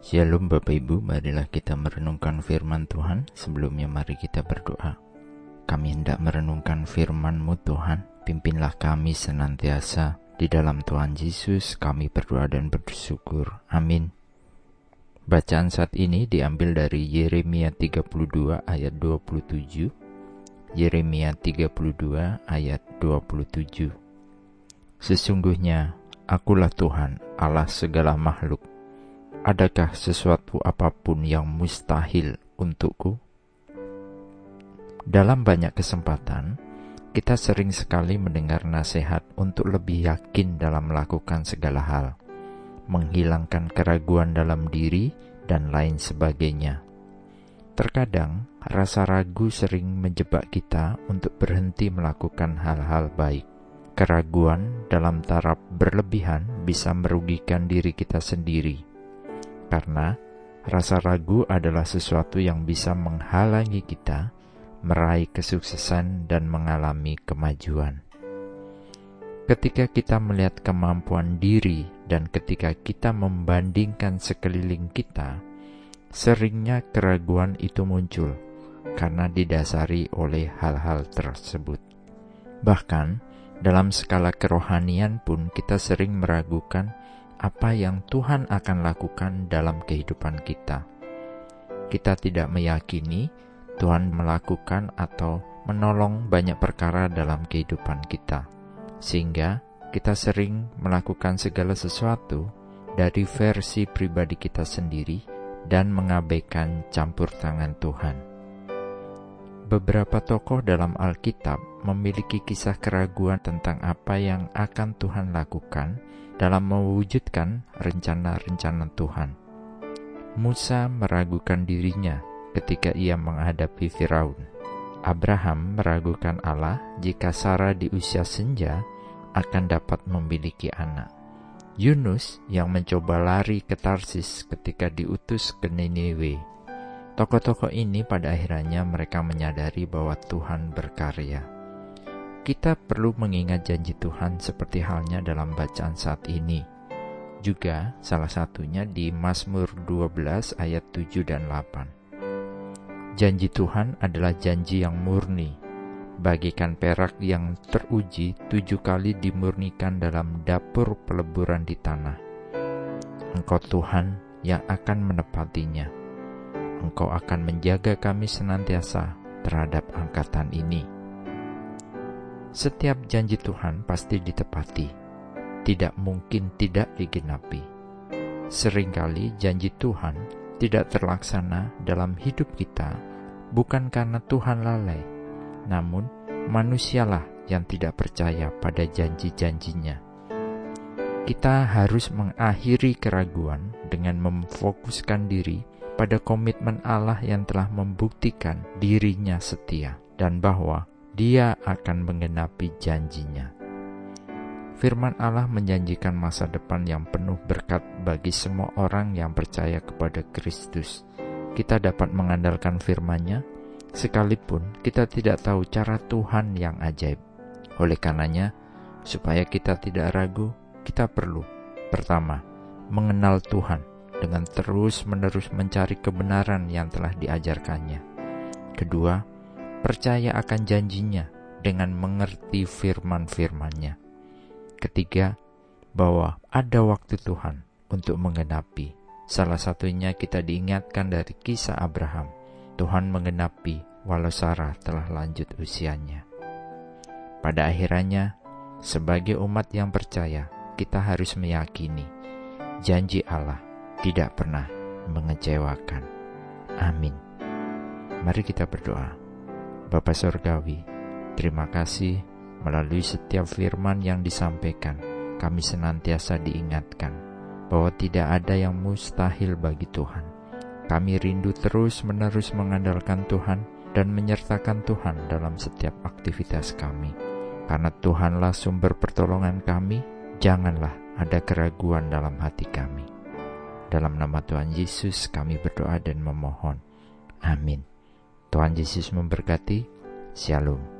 Shalom Bapak Ibu, marilah kita merenungkan firman Tuhan. Sebelumnya mari kita berdoa. Kami hendak merenungkan firman-Mu Tuhan. Pimpinlah kami senantiasa. Di dalam Tuhan Yesus kami berdoa dan bersyukur. Amin. Bacaan saat ini diambil dari Yeremia 32 ayat 27. Yeremia 32 ayat 27. Sesungguhnya akulah Tuhan Allah segala makhluk Adakah sesuatu apa pun yang mustahil untukku? Dalam banyak kesempatan, kita sering sekali mendengar nasihat untuk lebih yakin dalam melakukan segala hal, menghilangkan keraguan dalam diri, dan lain sebagainya. Terkadang, rasa ragu sering menjebak kita untuk berhenti melakukan hal-hal baik. Keraguan dalam taraf berlebihan bisa merugikan diri kita sendiri karena rasa ragu adalah sesuatu yang bisa menghalangi kita meraih kesuksesan dan mengalami kemajuan. Ketika kita melihat kemampuan diri dan ketika kita membandingkan sekeliling kita, seringnya keraguan itu muncul karena didasari oleh hal-hal tersebut. Bahkan, dalam skala kerohanian pun kita sering meragukan apa yang Tuhan akan lakukan dalam kehidupan kita. Kita tidak meyakini Tuhan melakukan atau menolong banyak perkara dalam kehidupan kita, sehingga kita sering melakukan segala sesuatu dari versi pribadi kita sendiri dan mengabaikan campur tangan Tuhan. Beberapa tokoh dalam Alkitab memiliki kisah keraguan tentang apa yang akan Tuhan lakukan dalam mewujudkan rencana-rencana Tuhan. Musa meragukan dirinya ketika ia menghadapi Firaun. Abraham meragukan Allah jika Sarah di usia senja akan dapat memiliki anak. Yunus yang mencoba lari ke Tarsis ketika diutus ke Niniwe. Tokoh-tokoh ini pada akhirnya mereka menyadari bahwa Tuhan berkarya kita perlu mengingat janji Tuhan seperti halnya dalam bacaan saat ini. Juga salah satunya di Mazmur 12 ayat 7 dan 8. Janji Tuhan adalah janji yang murni, bagikan perak yang teruji tujuh kali dimurnikan dalam dapur peleburan di tanah. Engkau Tuhan yang akan menepatinya. Engkau akan menjaga kami senantiasa terhadap angkatan ini setiap janji Tuhan pasti ditepati, tidak mungkin tidak digenapi. Seringkali janji Tuhan tidak terlaksana dalam hidup kita, bukan karena Tuhan lalai, namun manusialah yang tidak percaya pada janji-janjinya. Kita harus mengakhiri keraguan dengan memfokuskan diri pada komitmen Allah yang telah membuktikan dirinya setia dan bahwa dia akan menggenapi janjinya. Firman Allah menjanjikan masa depan yang penuh berkat bagi semua orang yang percaya kepada Kristus. Kita dapat mengandalkan firman-Nya sekalipun kita tidak tahu cara Tuhan yang ajaib. Oleh karenanya, supaya kita tidak ragu, kita perlu pertama mengenal Tuhan dengan terus-menerus mencari kebenaran yang telah diajarkannya. Kedua, percaya akan janjinya dengan mengerti firman-firmannya. Ketiga, bahwa ada waktu Tuhan untuk menggenapi. Salah satunya kita diingatkan dari kisah Abraham. Tuhan menggenapi walau Sarah telah lanjut usianya. Pada akhirnya, sebagai umat yang percaya, kita harus meyakini janji Allah tidak pernah mengecewakan. Amin. Mari kita berdoa. Bapa Surgawi, terima kasih melalui setiap firman yang disampaikan, kami senantiasa diingatkan bahwa tidak ada yang mustahil bagi Tuhan. Kami rindu terus-menerus mengandalkan Tuhan dan menyertakan Tuhan dalam setiap aktivitas kami. Karena Tuhanlah sumber pertolongan kami, janganlah ada keraguan dalam hati kami. Dalam nama Tuhan Yesus kami berdoa dan memohon. Amin. Tuhan Yesus memberkati. Shalom.